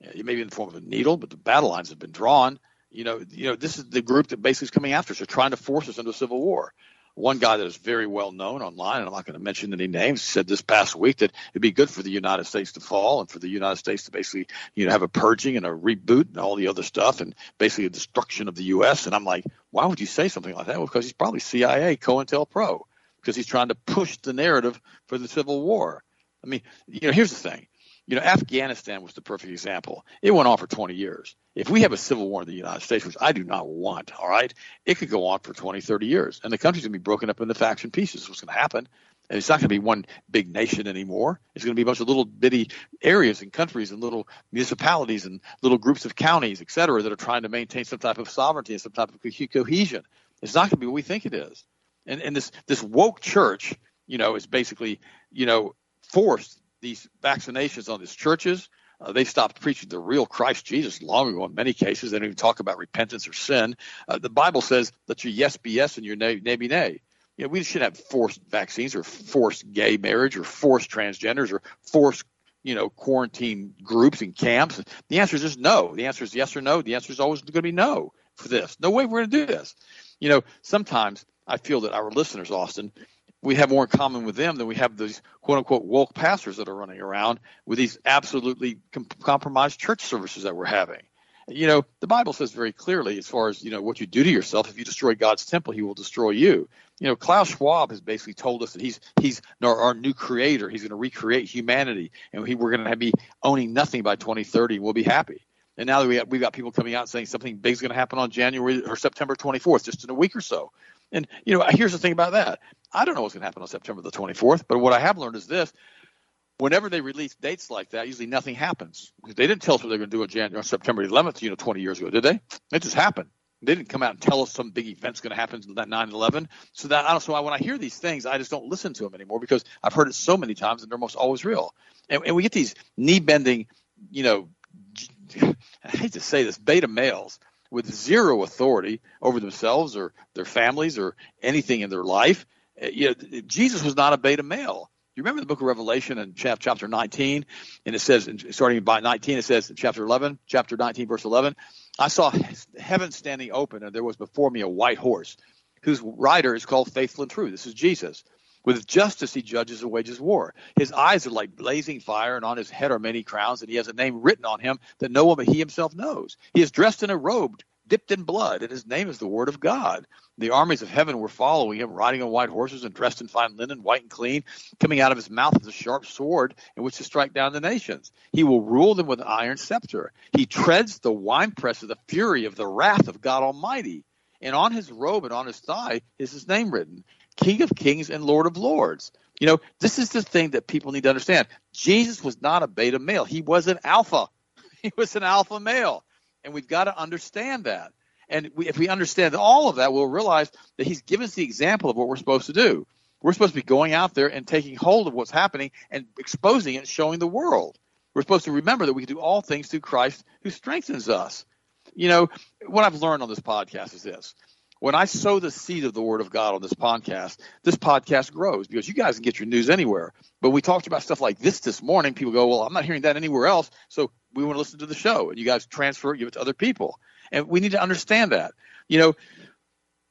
It may be in the form of a needle, but the battle lines have been drawn. You know, you know, this is the group that basically is coming after us. They're trying to force us into a civil war. One guy that is very well known online, and I'm not going to mention any names, said this past week that it'd be good for the United States to fall and for the United States to basically, you know, have a purging and a reboot and all the other stuff and basically a destruction of the U.S. And I'm like, why would you say something like that? Well, because he's probably CIA, COINTELPRO, because he's trying to push the narrative for the Civil War. I mean, you know, here's the thing. You know, Afghanistan was the perfect example. It went on for 20 years. If we have a civil war in the United States, which I do not want, all right, it could go on for 20, 30 years. And the country's going to be broken up into faction pieces. What's going to happen? And it's not going to be one big nation anymore. It's going to be a bunch of little bitty areas and countries and little municipalities and little groups of counties, et cetera, that are trying to maintain some type of sovereignty and some type of cohesion. It's not going to be what we think it is. And, and this, this woke church, you know, is basically, you know, forced these vaccinations on these churches. Uh, they stopped preaching the real Christ Jesus long ago in many cases. They don't even talk about repentance or sin. Uh, the Bible says that your yes be yes and your nay, nay be nay. You know, we shouldn't have forced vaccines or forced gay marriage or forced transgenders or forced you know, quarantine groups and camps? The answer is just no. The answer is yes or no. The answer is always going to be no for this. No way we're going to do this. You know, sometimes I feel that our listeners, Austin, we have more in common with them than we have these quote unquote woke pastors that are running around with these absolutely com- compromised church services that we're having. You know, the Bible says very clearly, as far as you know, what you do to yourself, if you destroy God's temple, He will destroy you. You know, Klaus Schwab has basically told us that he's he's our, our new creator. He's going to recreate humanity, and we're going to be owning nothing by 2030. We'll be happy. And now that we have, we've got people coming out saying something big is going to happen on January or September 24th, just in a week or so. And you know, here's the thing about that. I don't know what's going to happen on September the 24th, but what I have learned is this: whenever they release dates like that, usually nothing happens they didn't tell us what they're going to do on January, September 11th, you know, 20 years ago, did they? It just happened. They didn't come out and tell us some big event's going to happen that 9/11. So that I don't. So when I hear these things, I just don't listen to them anymore because I've heard it so many times and they're almost always real. And, and we get these knee bending, you know, I hate to say this, beta males with zero authority over themselves or their families or anything in their life. Uh, you know, Jesus was not a beta male. You remember the book of Revelation in chapter 19, and it says, starting by 19, it says in chapter 11, chapter 19, verse 11, I saw heaven standing open, and there was before me a white horse, whose rider is called Faithful and True. This is Jesus. With justice he judges and wages war. His eyes are like blazing fire, and on his head are many crowns, and he has a name written on him that no one but he himself knows. He is dressed in a robe dipped in blood, and his name is the Word of God. The armies of heaven were following him, riding on white horses and dressed in fine linen, white and clean. Coming out of his mouth is a sharp sword in which to strike down the nations. He will rule them with an iron scepter. He treads the winepress of the fury of the wrath of God Almighty. And on his robe and on his thigh is his name written King of Kings and Lord of Lords. You know, this is the thing that people need to understand. Jesus was not a beta male, he was an alpha. He was an alpha male. And we've got to understand that. And we, if we understand all of that, we'll realize that he's given us the example of what we're supposed to do. We're supposed to be going out there and taking hold of what's happening and exposing it and showing the world. We're supposed to remember that we can do all things through Christ who strengthens us. You know, what I've learned on this podcast is this. When I sow the seed of the Word of God on this podcast, this podcast grows because you guys can get your news anywhere. But we talked about stuff like this this morning. People go, Well, I'm not hearing that anywhere else. So we want to listen to the show. And you guys transfer it, give it to other people. And we need to understand that. You know,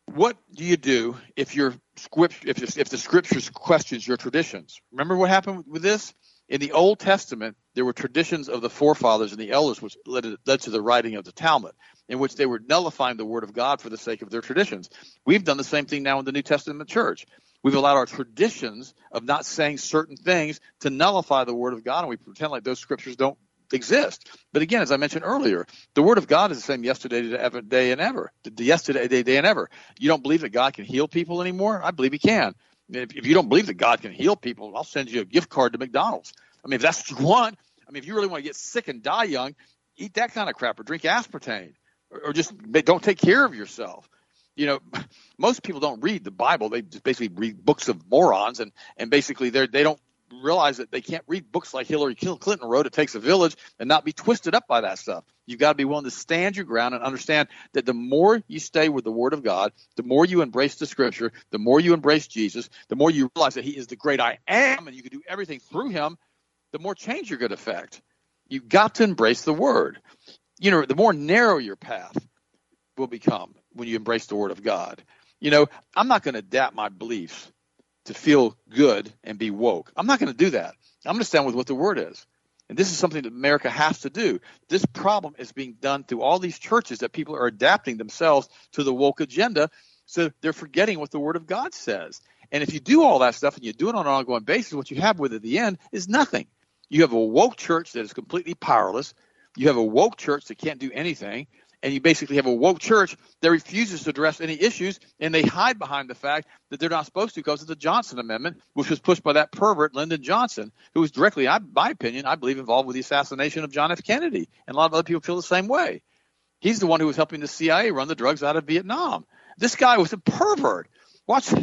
what do you do if your script if, if the scriptures questions your traditions? Remember what happened with this? In the Old Testament, there were traditions of the forefathers and the elders, which led, led to the writing of the Talmud, in which they were nullifying the Word of God for the sake of their traditions. We've done the same thing now in the New Testament church. We've allowed our traditions of not saying certain things to nullify the Word of God, and we pretend like those scriptures don't exist. But again, as I mentioned earlier, the Word of God is the same yesterday, today, and ever. Yesterday, day, day, and ever. You don't believe that God can heal people anymore? I believe He can. If, if you don't believe that God can heal people, I'll send you a gift card to McDonald's. I mean, if that's what you want, I mean, if you really want to get sick and die young, eat that kind of crap or drink aspartame or, or just don't take care of yourself you know, most people don't read the Bible. They just basically read books of morons, and and basically they they don't realize that they can't read books like Hillary Clinton wrote, It Takes a Village, and not be twisted up by that stuff. You've got to be willing to stand your ground and understand that the more you stay with the Word of God, the more you embrace the Scripture, the more you embrace Jesus, the more you realize that He is the great I am and you can do everything through Him, the more change you're going to affect. You've got to embrace the Word. You know, the more narrow your path will become when you embrace the Word of God. You know, I'm not going to adapt my beliefs to feel good and be woke. I'm not going to do that. I'm going to stand with what the word is. And this is something that America has to do. This problem is being done through all these churches that people are adapting themselves to the woke agenda. So they're forgetting what the word of God says. And if you do all that stuff and you do it on an ongoing basis, what you have with at the end is nothing. You have a woke church that is completely powerless. You have a woke church that can't do anything and you basically have a woke church that refuses to address any issues, and they hide behind the fact that they're not supposed to because of the Johnson Amendment, which was pushed by that pervert Lyndon Johnson, who was directly, in my opinion, I believe, involved with the assassination of John F. Kennedy, and a lot of other people feel the same way. He's the one who was helping the CIA run the drugs out of Vietnam. This guy was a pervert. Watch,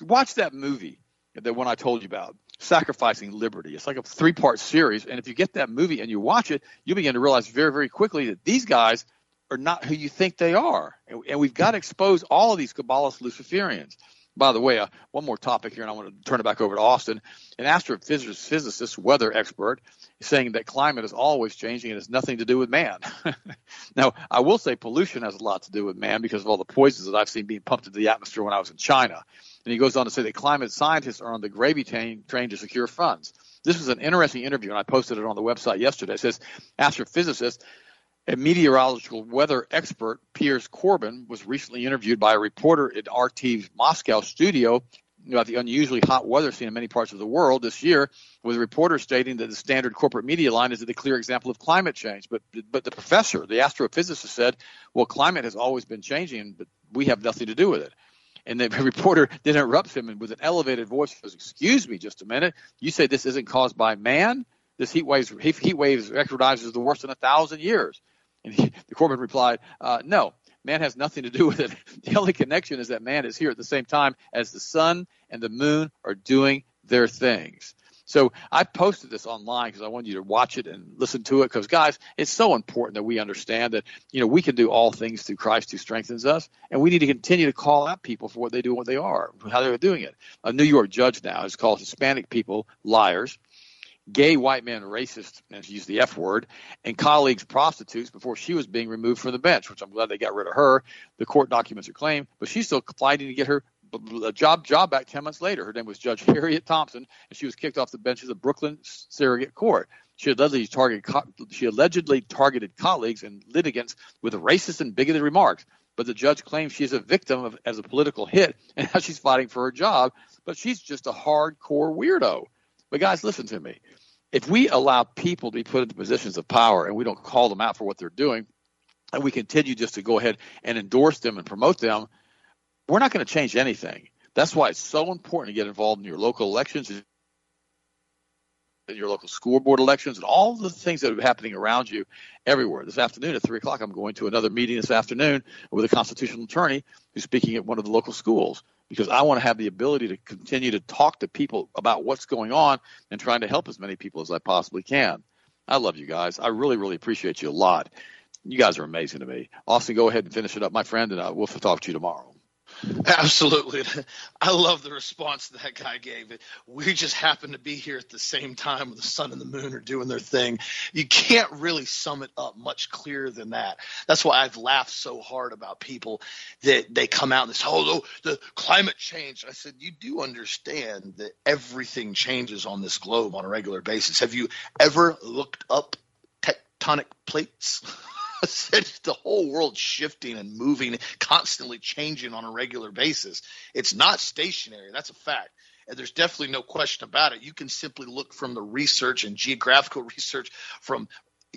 watch that movie, the one I told you about, Sacrificing Liberty. It's like a three part series. And if you get that movie and you watch it, you begin to realize very, very quickly that these guys are not who you think they are. And, and we've got to expose all of these Kabbalist Luciferians. By the way, uh, one more topic here, and I want to turn it back over to Austin. An astrophysicist, weather expert, is saying that climate is always changing and has nothing to do with man. now, I will say pollution has a lot to do with man because of all the poisons that I've seen being pumped into the atmosphere when I was in China. And he goes on to say that climate scientists are on the gravy train, train to secure funds. This was an interesting interview, and I posted it on the website yesterday. It says astrophysicist a meteorological weather expert, Piers Corbyn, was recently interviewed by a reporter at RT's Moscow studio about the unusually hot weather seen in many parts of the world this year, with a reporter stating that the standard corporate media line is a clear example of climate change. But but the professor, the astrophysicist, said, "Well, climate has always been changing, but we have nothing to do with it." And the reporter then interrupts him and with an elevated voice says, "Excuse me, just a minute. You say this isn't caused by man? This heat waves heat waves recognized the worst in a thousand years." And he, the Corbyn replied, uh, "No, man has nothing to do with it. The only connection is that man is here at the same time as the sun and the moon are doing their things." So I posted this online because I wanted you to watch it and listen to it. Because guys, it's so important that we understand that you know we can do all things through Christ who strengthens us, and we need to continue to call out people for what they do and what they are, how they're doing it. A New York judge now has called Hispanic people liars, gay white men racist, and she used the F word, and colleagues prostitutes before she was being removed from the bench, which I'm glad they got rid of her. The court documents her claim, but she's still fighting to get her job job back 10 months later. Her name was Judge Harriet Thompson, and she was kicked off the benches of Brooklyn Surrogate Court. She allegedly targeted, she allegedly targeted colleagues and litigants with racist and bigoted remarks. But the judge claims she's a victim of as a political hit, and now she's fighting for her job. But she's just a hardcore weirdo. But guys, listen to me. If we allow people to be put into positions of power and we don't call them out for what they're doing, and we continue just to go ahead and endorse them and promote them, we're not going to change anything. That's why it's so important to get involved in your local elections, in your local school board elections, and all the things that are happening around you everywhere. This afternoon at 3 o'clock, I'm going to another meeting this afternoon with a constitutional attorney who's speaking at one of the local schools because I want to have the ability to continue to talk to people about what's going on and trying to help as many people as I possibly can. I love you guys. I really, really appreciate you a lot. You guys are amazing to me. Austin, go ahead and finish it up, my friend, and uh, we'll talk to you tomorrow. Absolutely. I love the response that guy gave. We just happen to be here at the same time when the sun and the moon are doing their thing. You can't really sum it up much clearer than that. That's why I've laughed so hard about people that they come out and say, oh, the climate change. I said, you do understand that everything changes on this globe on a regular basis. Have you ever looked up tectonic plates? the whole world shifting and moving, constantly changing on a regular basis. It's not stationary. That's a fact. And there's definitely no question about it. You can simply look from the research and geographical research from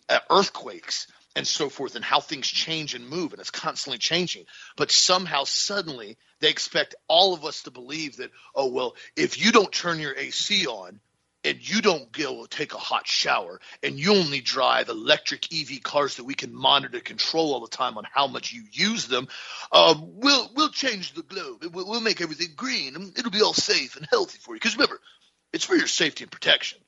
uh, earthquakes and so forth and how things change and move and it's constantly changing but somehow suddenly they expect all of us to believe that oh well if you don't turn your AC on and you don't go take a hot shower and you only drive electric EV cars that we can monitor and control all the time on how much you use them, um, we'll we'll change the globe. We'll, we'll make everything green. It'll be all safe and healthy for you. Because remember, it's for your safety and protection.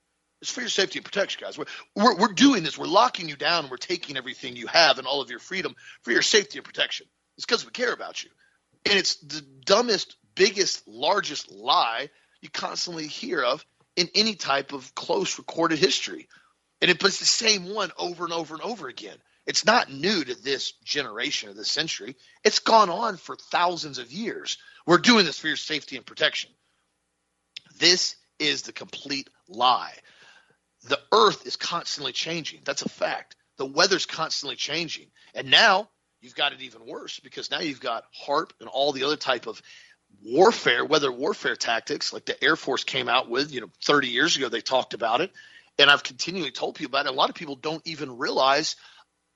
It's for your safety and protection, guys. We're, we're, we're doing this. We're locking you down. We're taking everything you have and all of your freedom for your safety and protection. It's because we care about you. And it's the dumbest, biggest, largest lie you constantly hear of in any type of close recorded history. And it, it's the same one over and over and over again. It's not new to this generation of this century. It's gone on for thousands of years. We're doing this for your safety and protection. This is the complete lie. The earth is constantly changing. That's a fact. The weather's constantly changing. And now you've got it even worse because now you've got HAARP and all the other type of warfare, weather warfare tactics, like the Air Force came out with, you know, 30 years ago, they talked about it. And I've continually told people about it. A lot of people don't even realize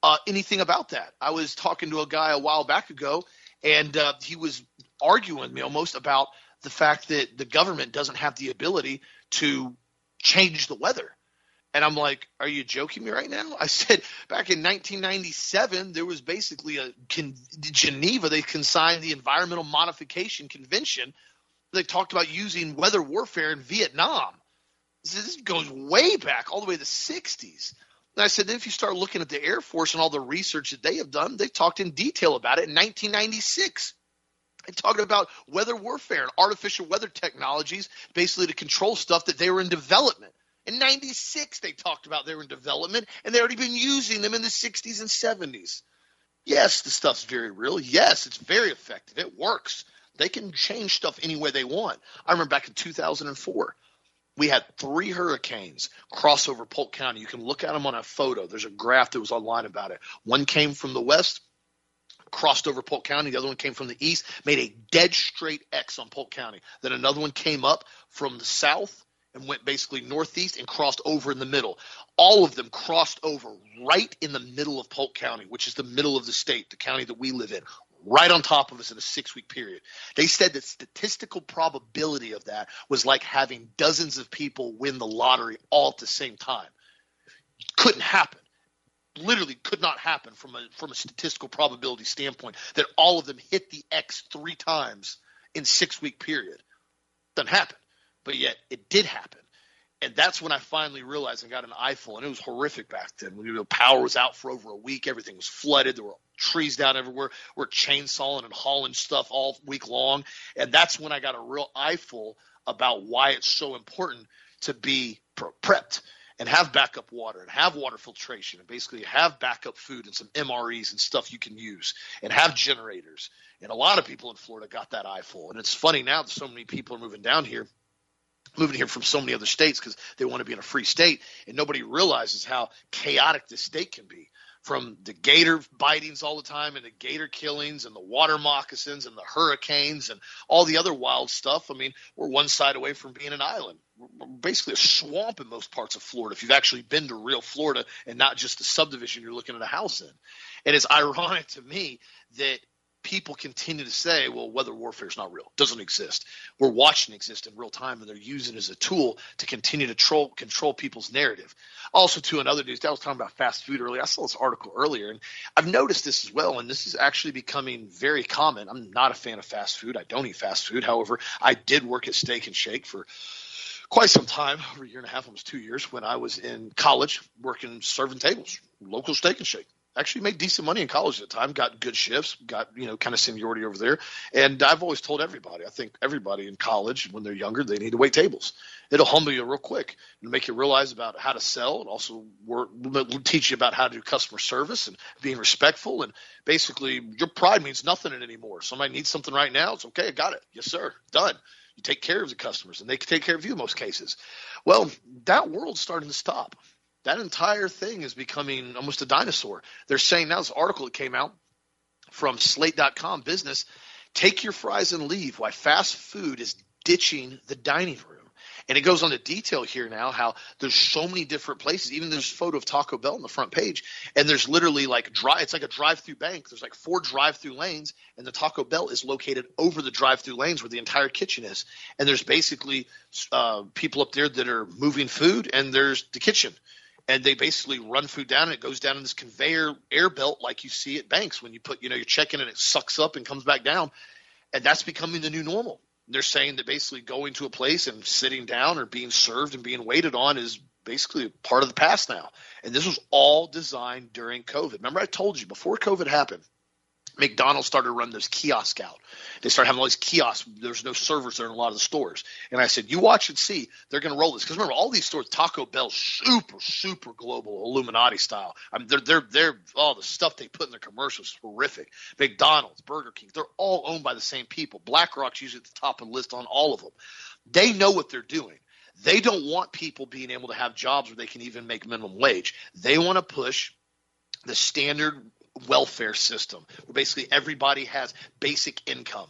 uh, anything about that. I was talking to a guy a while back ago, and uh, he was arguing with me almost about the fact that the government doesn't have the ability to change the weather. And I'm like, are you joking me right now? I said back in 1997, there was basically a Geneva. They consigned the Environmental Modification Convention. They talked about using weather warfare in Vietnam. This goes way back, all the way to the 60s. And I said, then if you start looking at the Air Force and all the research that they have done, they've talked in detail about it in 1996 and talking about weather warfare and artificial weather technologies, basically to control stuff that they were in development. In 96, they talked about they were in development, and they already been using them in the 60s and 70s. Yes, the stuff's very real. Yes, it's very effective. It works. They can change stuff any way they want. I remember back in 2004, we had three hurricanes cross over Polk County. You can look at them on a photo. There's a graph that was online about it. One came from the west, crossed over Polk County. The other one came from the east, made a dead straight X on Polk County. Then another one came up from the south and went basically northeast and crossed over in the middle. All of them crossed over right in the middle of Polk County, which is the middle of the state, the county that we live in, right on top of us in a six week period. They said that statistical probability of that was like having dozens of people win the lottery all at the same time. Couldn't happen. Literally could not happen from a from a statistical probability standpoint that all of them hit the X three times in six week period. Doesn't happen. But yet it did happen. And that's when I finally realized I got an eyeful, and it was horrific back then. When, you know, power was out for over a week, everything was flooded. There were trees down everywhere. We're chainsawing and hauling stuff all week long, and that's when I got a real eyeful about why it's so important to be prepped and have backup water and have water filtration and basically have backup food and some MREs and stuff you can use and have generators. And a lot of people in Florida got that eyeful. And it's funny now that so many people are moving down here moving here from so many other states because they want to be in a free state, and nobody realizes how chaotic this state can be. From the gator bitings all the time, and the gator killings, and the water moccasins, and the hurricanes, and all the other wild stuff. I mean, we're one side away from being an island. We're basically a swamp in most parts of Florida. If you've actually been to real Florida and not just the subdivision you're looking at a house in, and it's ironic to me that people continue to say, well, weather warfare is not real, doesn't exist. We're watching it exist in real time, and they're using it as a tool to continue to troll, control people's narrative. Also, to another news, I was talking about fast food earlier. I saw this article earlier, and I've noticed this as well, and this is actually becoming very common. I'm not a fan of fast food. I don't eat fast food. However, I did work at Steak and Shake for quite some time, over a year and a half, almost two years, when I was in college working serving tables, local Steak and Shake actually made decent money in college at the time, got good shifts, got, you know, kind of seniority over there. And I've always told everybody, I think everybody in college, when they're younger, they need to wait tables. It'll humble you real quick and make you realize about how to sell and also work, teach you about how to do customer service and being respectful. And basically, your pride means nothing anymore. Somebody needs something right now. It's okay. I got it. Yes, sir. Done. You take care of the customers and they can take care of you in most cases. Well, that world's starting to stop that entire thing is becoming almost a dinosaur. They're saying now this article that came out from slate.com business take your fries and leave why fast food is ditching the dining room. And it goes on to detail here now how there's so many different places. Even there's a photo of Taco Bell on the front page, and there's literally like dry. It's like a drive-through bank. There's like four drive-through lanes, and the Taco Bell is located over the drive-through lanes where the entire kitchen is. And there's basically uh, people up there that are moving food, and there's the kitchen and they basically run food down and it goes down in this conveyor air belt like you see at banks when you put you know your check in and it sucks up and comes back down. And that's becoming the new normal. They're saying that basically going to a place and sitting down or being served and being waited on is basically part of the past now. And this was all designed during covid. Remember i told you before covid happened McDonald's started to run those kiosks out. They started having all these kiosks. There's no servers there in a lot of the stores. And I said, you watch and see. They're going to roll this. Because remember, all these stores, Taco Bell, super, super global, Illuminati style. I mean, they're, they're, they're, all oh, the stuff they put in their commercials is horrific. McDonald's, Burger King, they're all owned by the same people. BlackRock's usually at the top of the list on all of them. They know what they're doing. They don't want people being able to have jobs where they can even make minimum wage. They want to push the standard welfare system where basically everybody has basic income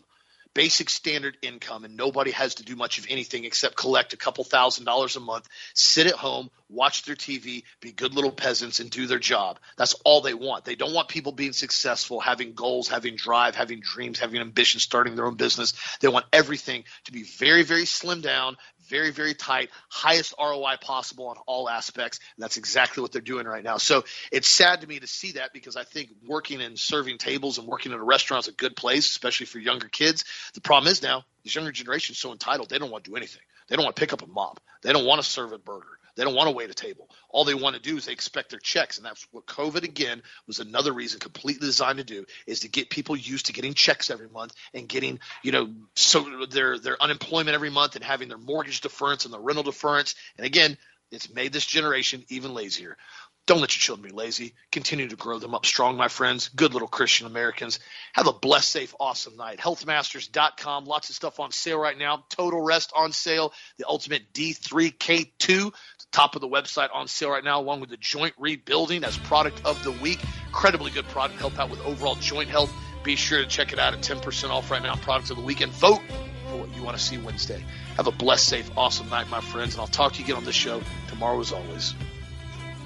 basic standard income and nobody has to do much of anything except collect a couple thousand dollars a month, sit at home, watch their TV, be good little peasants and do their job. That's all they want. They don't want people being successful, having goals, having drive, having dreams, having ambition, starting their own business. They want everything to be very, very slim down, very, very tight, highest ROI possible on all aspects. And that's exactly what they're doing right now. So it's sad to me to see that because I think working and serving tables and working in a restaurant is a good place, especially for younger kids. The problem is now this younger generation is so entitled, they don't want to do anything. They don't want to pick up a mop. They don't want to serve a burger. They don't want to wait a table. All they want to do is they expect their checks, and that's what COVID again was another reason completely designed to do is to get people used to getting checks every month and getting you know so their their unemployment every month and having their mortgage deference and their rental deference. And again, it's made this generation even lazier. Don't let your children be lazy. Continue to grow them up strong, my friends. Good little Christian Americans. Have a blessed, safe, awesome night. Healthmasters.com. Lots of stuff on sale right now. Total Rest on sale. The Ultimate D3K2. Top of the website on sale right now, along with the joint rebuilding as product of the week. Incredibly good product. Help out with overall joint health. Be sure to check it out at 10% off right now. Product of the week. And vote for what you want to see Wednesday. Have a blessed, safe, awesome night, my friends. And I'll talk to you again on this show tomorrow as always.